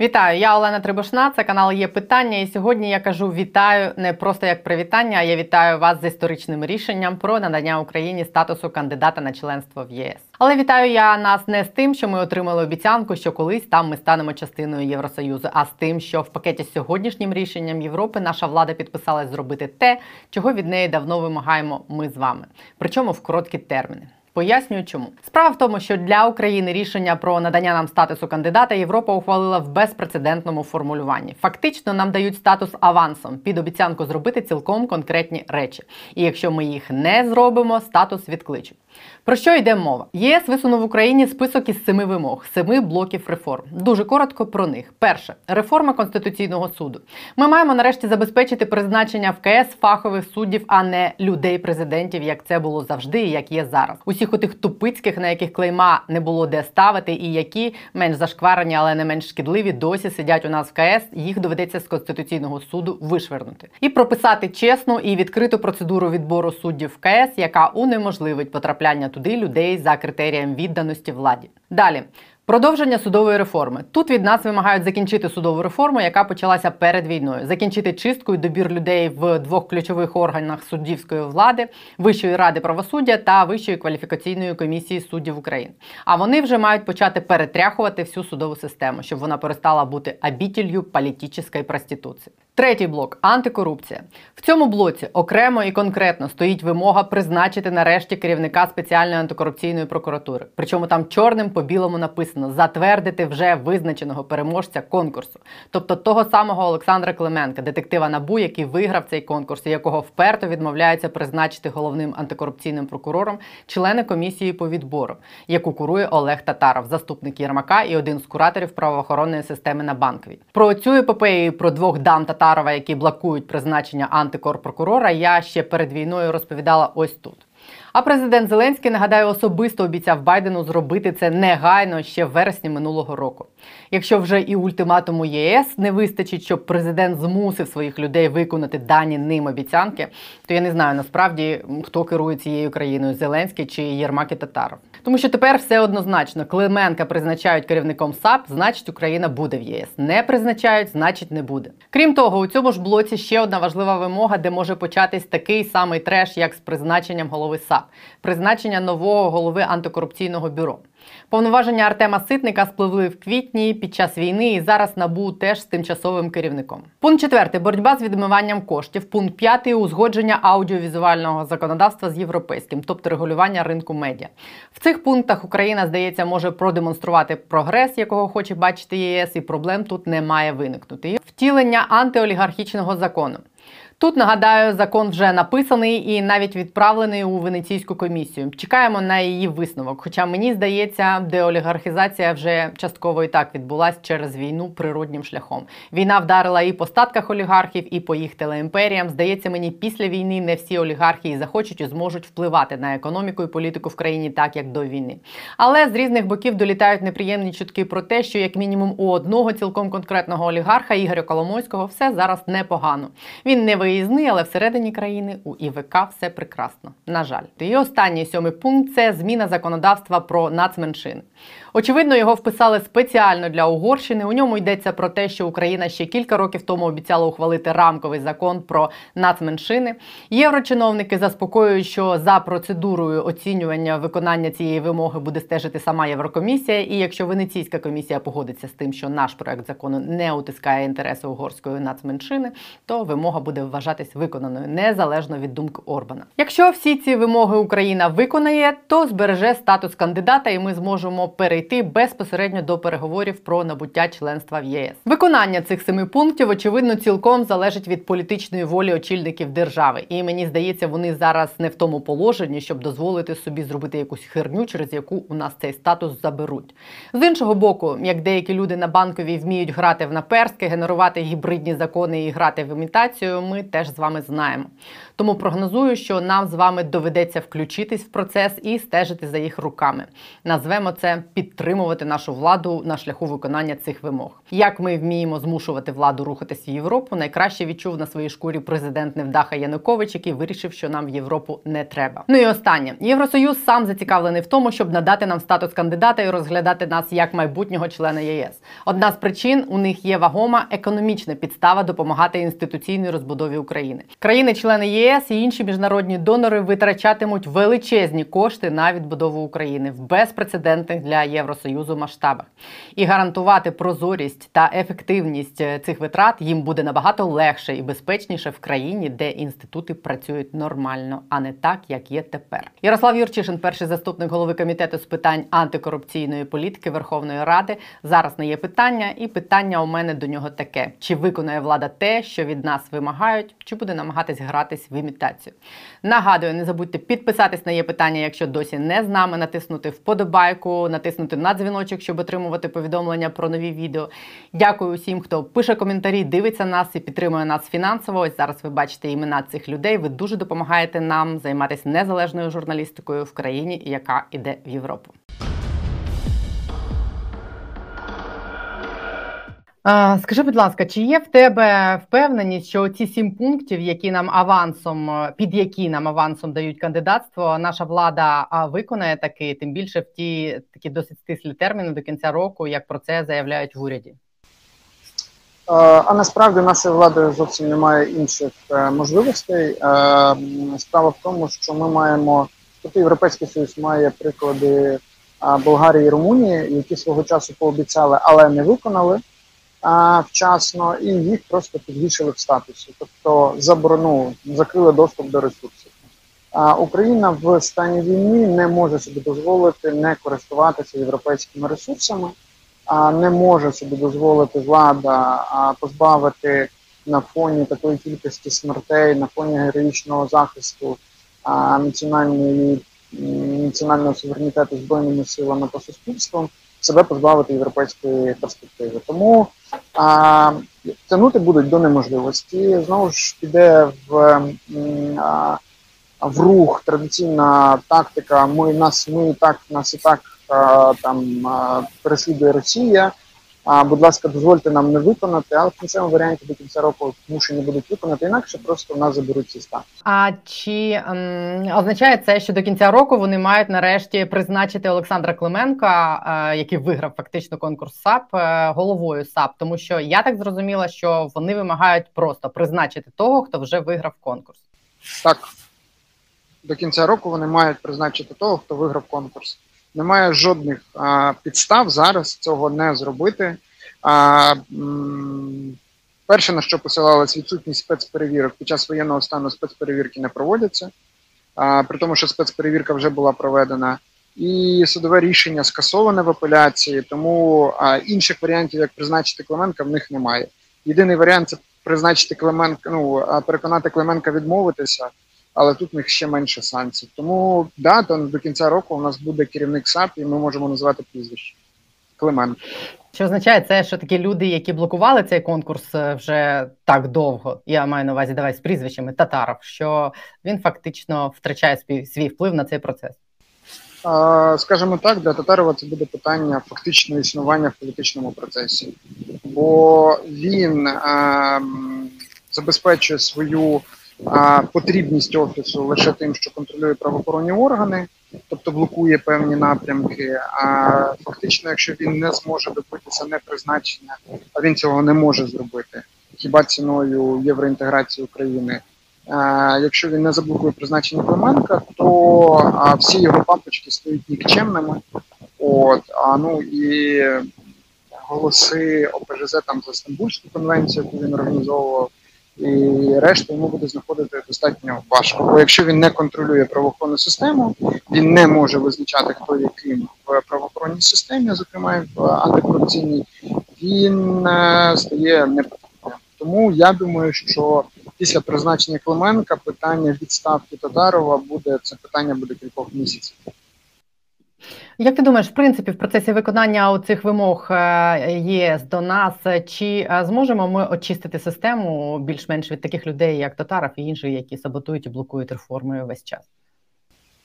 Вітаю, я Олена Трибушна. Це канал є питання. І сьогодні я кажу вітаю не просто як привітання, а я вітаю вас з історичним рішенням про надання Україні статусу кандидата на членство в ЄС. Але вітаю я нас не з тим, що ми отримали обіцянку, що колись там ми станемо частиною Євросоюзу, а з тим, що в пакеті з сьогоднішнім рішенням Європи наша влада підписалась зробити те, чого від неї давно вимагаємо ми з вами. Причому в короткі терміни. Пояснюю, чому справа в тому, що для України рішення про надання нам статусу кандидата Європа ухвалила в безпрецедентному формулюванні. Фактично, нам дають статус авансом під обіцянку зробити цілком конкретні речі. І якщо ми їх не зробимо, статус відкличуть. Про що йде мова? ЄС висунув в Україні список із семи вимог, семи блоків реформ. Дуже коротко про них. Перше реформа конституційного суду. Ми маємо нарешті забезпечити призначення в КС фахових суддів, а не людей-президентів, як це було завжди, і як є зараз. Усіх отих тупицьких, на яких клейма не було де ставити, і які менш зашкварені, але не менш шкідливі, досі сидять у нас в КС. Їх доведеться з конституційного суду вишвернути і прописати чесну і відкриту процедуру відбору суддів в КС, яка унеможливить потрапляння туди людей за критерієм відданості владі. Далі. Продовження судової реформи. Тут від нас вимагають закінчити судову реформу, яка почалася перед війною, закінчити чистку і добір людей в двох ключових органах суддівської влади, Вищої ради правосуддя та Вищої кваліфікаційної комісії суддів України. А вони вже мають почати перетряхувати всю судову систему, щоб вона перестала бути обітілью політичної проституції. Третій блок антикорупція. В цьому блоці окремо і конкретно стоїть вимога призначити нарешті керівника спеціальної антикорупційної прокуратури. Причому там чорним по білому написано затвердити вже визначеного переможця конкурсу, тобто того самого Олександра Клименка, детектива Набу, який виграв цей конкурс, і якого вперто відмовляється призначити головним антикорупційним прокурором члени комісії по відбору, яку курує Олег Татаров, заступник Єрмака і один з кураторів правоохоронної системи на банковій. Про цю епопею про двох дам Татарова Татарова, які блокують призначення антикорпрокурора, я ще перед війною розповідала ось тут. А президент Зеленський нагадаю особисто обіцяв Байдену зробити це негайно ще в вересні минулого року. Якщо вже і ультиматуму ЄС не вистачить, щоб президент змусив своїх людей виконати дані ним обіцянки, то я не знаю насправді хто керує цією країною Зеленський чи Єрмак і Татаров. Тому що тепер все однозначно Клименка призначають керівником САП, значить Україна буде в ЄС. Не призначають, значить не буде. Крім того, у цьому ж блоці ще одна важлива вимога, де може початись такий самий треш, як з призначенням голови САП, призначення нового голови антикорупційного бюро. Повноваження Артема Ситника спливли в квітні під час війни, і зараз набу теж з тимчасовим керівником. Пункт четвертий боротьба з відмиванням коштів. Пункт п'ятий узгодження аудіовізуального законодавства з європейським, тобто регулювання ринку медіа. В цих пунктах Україна здається може продемонструвати прогрес, якого хоче бачити ЄС, і проблем тут не має виникнути. Втілення антиолігархічного закону. Тут нагадаю, закон вже написаний і навіть відправлений у венеційську комісію. Чекаємо на її висновок. Хоча мені здається, деолігархізація вже частково і так відбулась через війну природнім шляхом. Війна вдарила і по статках олігархів, і по їх телеімперіям. Здається, мені після війни не всі олігархи захочуть і зможуть впливати на економіку і політику в країні так, як до війни. Але з різних боків долітають неприємні чутки про те, що як мінімум у одного цілком конкретного олігарха Ігоря Коломойського все зараз непогано. Він не виїзний, але всередині країни у ІВК все прекрасно. На жаль, і останній сьомий пункт це зміна законодавства про нацменшини. Очевидно, його вписали спеціально для Угорщини. У ньому йдеться про те, що Україна ще кілька років тому обіцяла ухвалити рамковий закон про нацменшини. Єврочиновники заспокоюють, що за процедурою оцінювання виконання цієї вимоги буде стежити сама Єврокомісія. І якщо Венеційська комісія погодиться з тим, що наш проект закону не утискає інтереси угорської нацменшини, то вимога буде вважатись виконаною незалежно від думки Орбана. Якщо всі ці вимоги Україна виконає, то збереже статус кандидата, і ми зможемо перейти безпосередньо до переговорів про набуття членства в ЄС. Виконання цих семи пунктів очевидно цілком залежить від політичної волі очільників держави, і мені здається, вони зараз не в тому положенні, щоб дозволити собі зробити якусь херню, через яку у нас цей статус заберуть. З іншого боку, як деякі люди на банковій вміють грати в наперстки, генерувати гібридні закони і грати в імітацію. Думаю, ми теж з вами знаємо. Тому прогнозую, що нам з вами доведеться включитись в процес і стежити за їх руками. Назвемо це підтримувати нашу владу на шляху виконання цих вимог. Як ми вміємо змушувати владу рухатись в Європу, найкраще відчув на своїй шкурі президент Невдаха Янукович, який вирішив, що нам в Європу не треба. Ну і останнє євросоюз сам зацікавлений в тому, щоб надати нам статус кандидата і розглядати нас як майбутнього члена ЄС. Одна з причин у них є вагома економічна підстава допомагати інституційній розбудові України. Країни-члени ЄС і інші міжнародні донори витрачатимуть величезні кошти на відбудову України в безпрецедентних для Євросоюзу масштабах. І гарантувати прозорість та ефективність е, цих витрат їм буде набагато легше і безпечніше в країні, де інститути працюють нормально, а не так, як є тепер. Ярослав Юрчишин, перший заступник голови комітету з питань антикорупційної політики Верховної Ради. Зараз не є питання, і питання у мене до нього таке: чи виконує влада те, що від нас вимагають, чи буде намагатись гратись в імітацію? Нагадую, не забудьте підписатись на є питання, якщо досі не з нами, натиснути вподобайку, натиснути на дзвіночок, щоб отримувати повідомлення про нові відео. Дякую усім, хто пише коментарі, дивиться нас і підтримує нас фінансово. Ось зараз ви бачите імена цих людей. Ви дуже допомагаєте нам займатися незалежною журналістикою в країні, яка іде в Європу. Скажи, будь ласка, чи є в тебе впевненість, що ці сім пунктів, які нам авансом, під які нам авансом дають кандидатство, наша влада виконає таки, тим більше в ті такі досить стислі терміни до кінця року, як про це заявляють в уряді? А насправді нашої влади зовсім немає інших е, можливостей. Е, справа в тому, що ми маємо тобто Європейський Союз має приклади Болгарії і Румунії, які свого часу пообіцяли, але не виконали а, вчасно, і їх просто підвішили в статусі, тобто заборону закрили доступ до ресурсів. А Україна в стані війни не може собі дозволити не користуватися європейськими ресурсами, а не може собі дозволити влада а, позбавити на фоні такої кількості смертей, на фоні героїчного захисту а, національної національного суверенітету збройними силами та суспільством себе позбавити європейської перспективи. Тому а, тягнути будуть до неможливості. Знову ж піде в а, в рух традиційна тактика. Ми нас ми так нас і так а, там а, переслідує Росія. А, будь ласка, дозвольте нам не виконати, але в кінцевому варіанті до кінця року змушені будуть виконати інакше, просто в нас заберуть ці стан. А чи ем, означає це, що до кінця року вони мають нарешті призначити Олександра Клименка, е, який виграв фактично конкурс САП е, головою САП? Тому що я так зрозуміла, що вони вимагають просто призначити того, хто вже виграв конкурс. Так до кінця року вони мають призначити того, хто виграв конкурс. Немає жодних а, підстав зараз цього не зробити. А, Перше, на що посилалась відсутність спецперевірок під час воєнного стану спецперевірки не проводяться, а, при тому, що спецперевірка вже була проведена, і судове рішення скасоване в апеляції, тому а, інших варіантів, як призначити Клименка, в них немає. Єдиний варіант це призначити Клименка, ну переконати Клименка відмовитися але тут в них ще менше санкцій. Тому да, то до кінця року у нас буде керівник САП, і ми можемо назвати прізвище Клименко. Що означає це, що такі люди, які блокували цей конкурс е, вже так довго, я маю на увазі давай з прізвищами Татаров, що він фактично втрачає свій, свій вплив на цей процес. Скажімо так, для Татарова це буде питання фактичного існування в політичному процесі, бо він е, забезпечує свою потрібність офісу лише тим, що контролює правоохоронні органи, тобто блокує певні напрямки. А фактично, якщо він не зможе добитися непризначення, а він цього не може зробити хіба ціною євроінтеграції України. Якщо він не заблокує призначення Клименка, то всі його папочки стають нікчемними. От а ну і голоси ОПЖЗ там за Стамбульську конвенцію, яку він організовував і решту йому буде знаходити достатньо важко. Бо якщо він не контролює правоохоронну систему, він не може визначати, хто яким в правоохоронній системі, зокрема в антикорупційній, він е, стає непотрібним. Тому я думаю, що після призначення Клименка питання відставки Татарова буде це питання буде кількох місяців. Як ти думаєш, в принципі, в процесі виконання цих вимог е, ЄС до нас, чи зможемо ми очистити систему більш-менш від таких людей, як Татаров і інші, які саботують і блокують реформи весь час?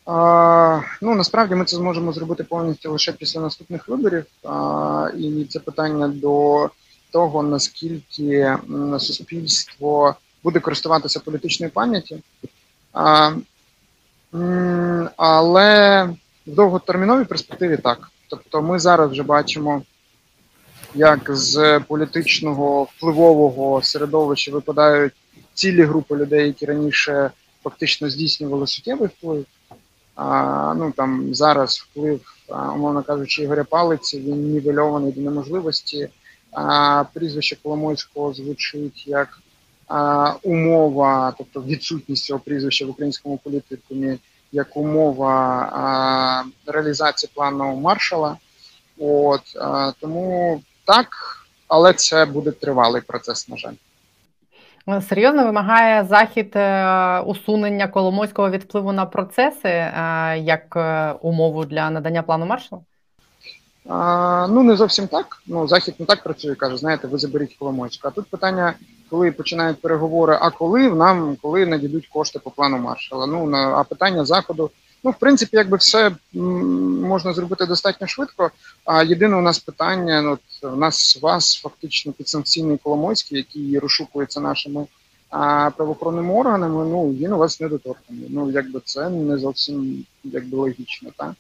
А, Ну насправді ми це зможемо зробити повністю лише після наступних виборів. А, І це питання до того, наскільки суспільство буде користуватися політичною пам'яттю. А, Але в довготерміновій перспективі так. Тобто ми зараз вже бачимо, як з політичного впливового середовища випадають цілі групи людей, які раніше фактично здійснювали суттєвий вплив. А, ну там зараз вплив, умовно кажучи, Ігоря Палиці, він нівельований до неможливості. А, Прізвище Коломойського звучить як а, умова, тобто відсутність цього прізвища в українському політикумі, як умова реалізації плану маршала. От тому так, але це буде тривалий процес, на жаль. Е, серйозно вимагає захід е, усунення Коломойського від впливу на процеси е, як умову для надання плану маршала? А, Ну не зовсім так. Ну захід не так працює, каже, знаєте, ви заберіть Коломойську. А тут питання, коли починають переговори, а коли нам коли надійдуть кошти по плану маршала? Ну на а питання заходу. Ну, в принципі, якби все можна зробити достатньо швидко. А єдине у нас питання: ну, от, у нас вас фактично підсанкційний Коломойський, який розшукується нашими а, правоохоронними органами. Ну він у вас недоторканий. Ну якби це не зовсім якби логічно, так?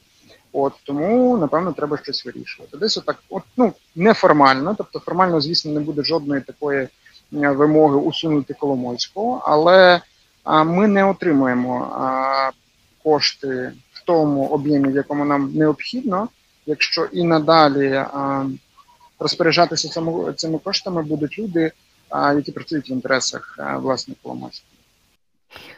От тому напевно треба щось вирішувати. Десь отак, от ну неформально, тобто формально, звісно, не буде жодної такої вимоги усунути Коломойського, але ми не отримуємо кошти в тому об'ємі, в якому нам необхідно, якщо і надалі розпоряджатися цими, коштами будуть люди, які працюють в інтересах власне Коломойського.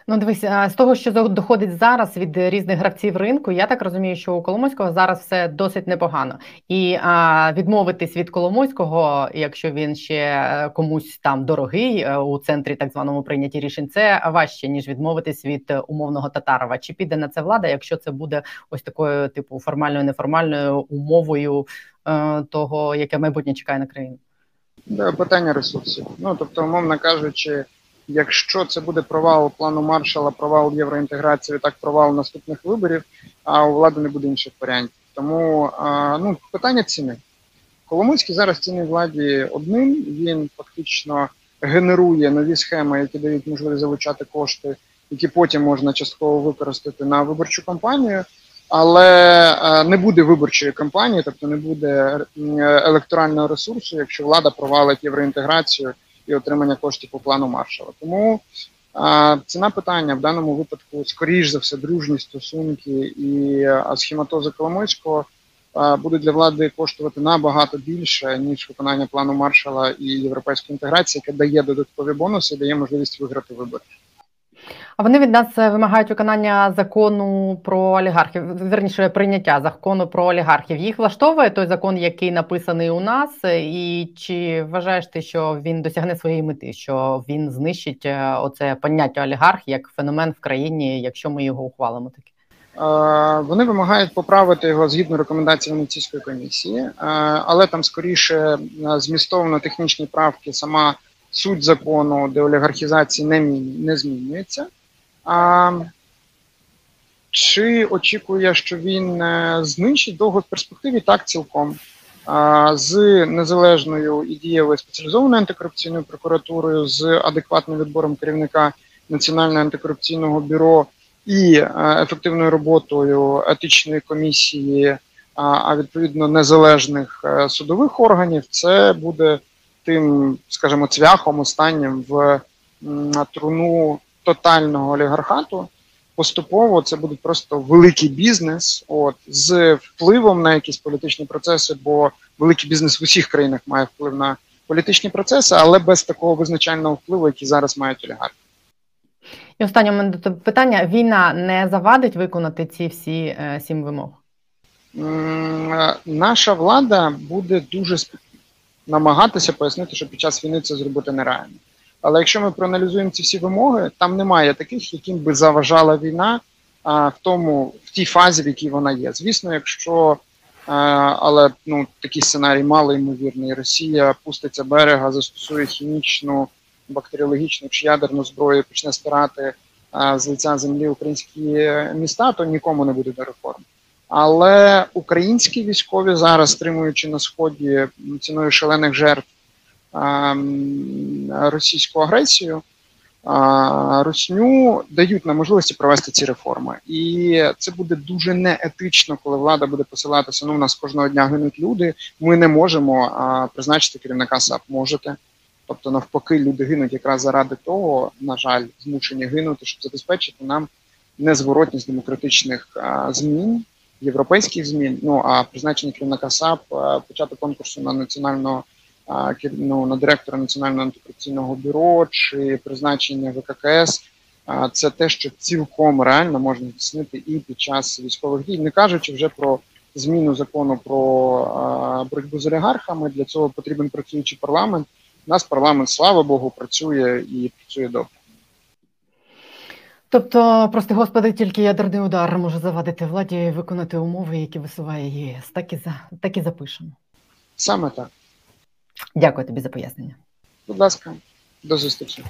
Ну, дивись, з того, що доходить зараз від різних гравців ринку, я так розумію, що у Коломойського зараз все досить непогано. І а, відмовитись від Коломойського, якщо він ще е, комусь там дорогий е, у центрі так званому прийнятті рішень, це важче ніж відмовитись від е, умовного Татарова. Чи піде на це влада, якщо це буде ось такою, типу, формальною неформальною умовою е, того, яке майбутнє чекає на країну? Питання ресурсів. Ну тобто, умовно кажучи. Якщо це буде провал плану маршала, провал євроінтеграції, так провал наступних виборів, а у влади не буде інших варіантів. Тому ну питання ціни. Коломойський зараз цінний владі одним. Він фактично генерує нові схеми, які дають можливість залучати кошти, які потім можна частково використати на виборчу кампанію. Але не буде виборчої кампанії, тобто не буде електорального ресурсу, якщо влада провалить євроінтеграцію і отримання коштів по плану маршала. Тому ціна питання в даному випадку, скоріш за все, дружні стосунки і схематози Коломойського будуть для влади коштувати набагато більше ніж виконання плану маршала і європейської інтеграції, яке дає додаткові бонуси, дає можливість виграти вибори. А вони від нас е, вимагають виконання закону про олігархів, верніше прийняття закону про олігархів. Їх влаштовує той закон, який написаний у нас, і чи вважаєш ти, що він досягне своєї мети, що він знищить е, оце поняття олігарх як феномен в країні, якщо ми його ухвалимо таки? Вони вимагають поправити його згідно рекомендацій Венеційської комісії, але там скоріше змістовно технічні правки сама суть закону деолігархізації не не змінюється. А, Чи очікує, що він е, знищить довго в перспективі? Так, цілком. З незалежною і дієвою спеціалізованою антикорупційною прокуратурою, з адекватним відбором керівника Національного антикорупційного бюро і е, ефективною роботою етичної комісії, а відповідно незалежних е, судових органів, це буде тим, скажімо, цвяхом останнім в труну тотального олігархату. Поступово це буде просто великий бізнес, от з впливом на якісь політичні процеси, бо великий бізнес в усіх країнах має вплив на політичні процеси, але без такого визначального впливу, який зараз мають олігархи. І останнє мене питання: війна не завадить виконати ці всі е, сім вимог? Е, наша влада буде дуже намагатися пояснити, що під час війни це зробити нереально. Але якщо ми проаналізуємо ці всі вимоги, там немає таких, яким би заважала війна а, в тому, в тій фазі, в якій вона є. Звісно, якщо е, але ну такий сценарій мало ймовірний. Росія пуститься берега, застосує хімічну, бактеріологічну чи ядерну зброю, почне стирати е, з лиця землі українські міста, то нікому не буде до реформ. Але українські військові зараз, стримуючи на сході ціною шалених жертв ем, російську агресію, Русню дають нам можливості провести ці реформи, і це буде дуже неетично, коли влада буде посилатися. Ну, у нас кожного дня гинуть люди. Ми не можемо призначити керівника САП. Можете. Тобто, навпаки, люди гинуть якраз заради того, на жаль, змушені гинути, щоб забезпечити нам незворотність демократичних а, змін, європейських змін. Ну а призначення керівника САП, початок конкурсу на національного ну, на директора Національного антикорупційного бюро чи призначення ВККС. Це те, що цілком реально можна здійснити і під час військових дій, не кажучи вже про зміну закону про боротьбу з олігархами. Для цього потрібен працюючий парламент. У нас парламент, слава Богу, працює і працює добре. Тобто, прости господи, тільки ядерний удар може завадити владі виконати умови, які висуває ЄС. Так і за так і запишемо. Саме так. Дякую тобі за пояснення. Будь ласка, до зустрічі.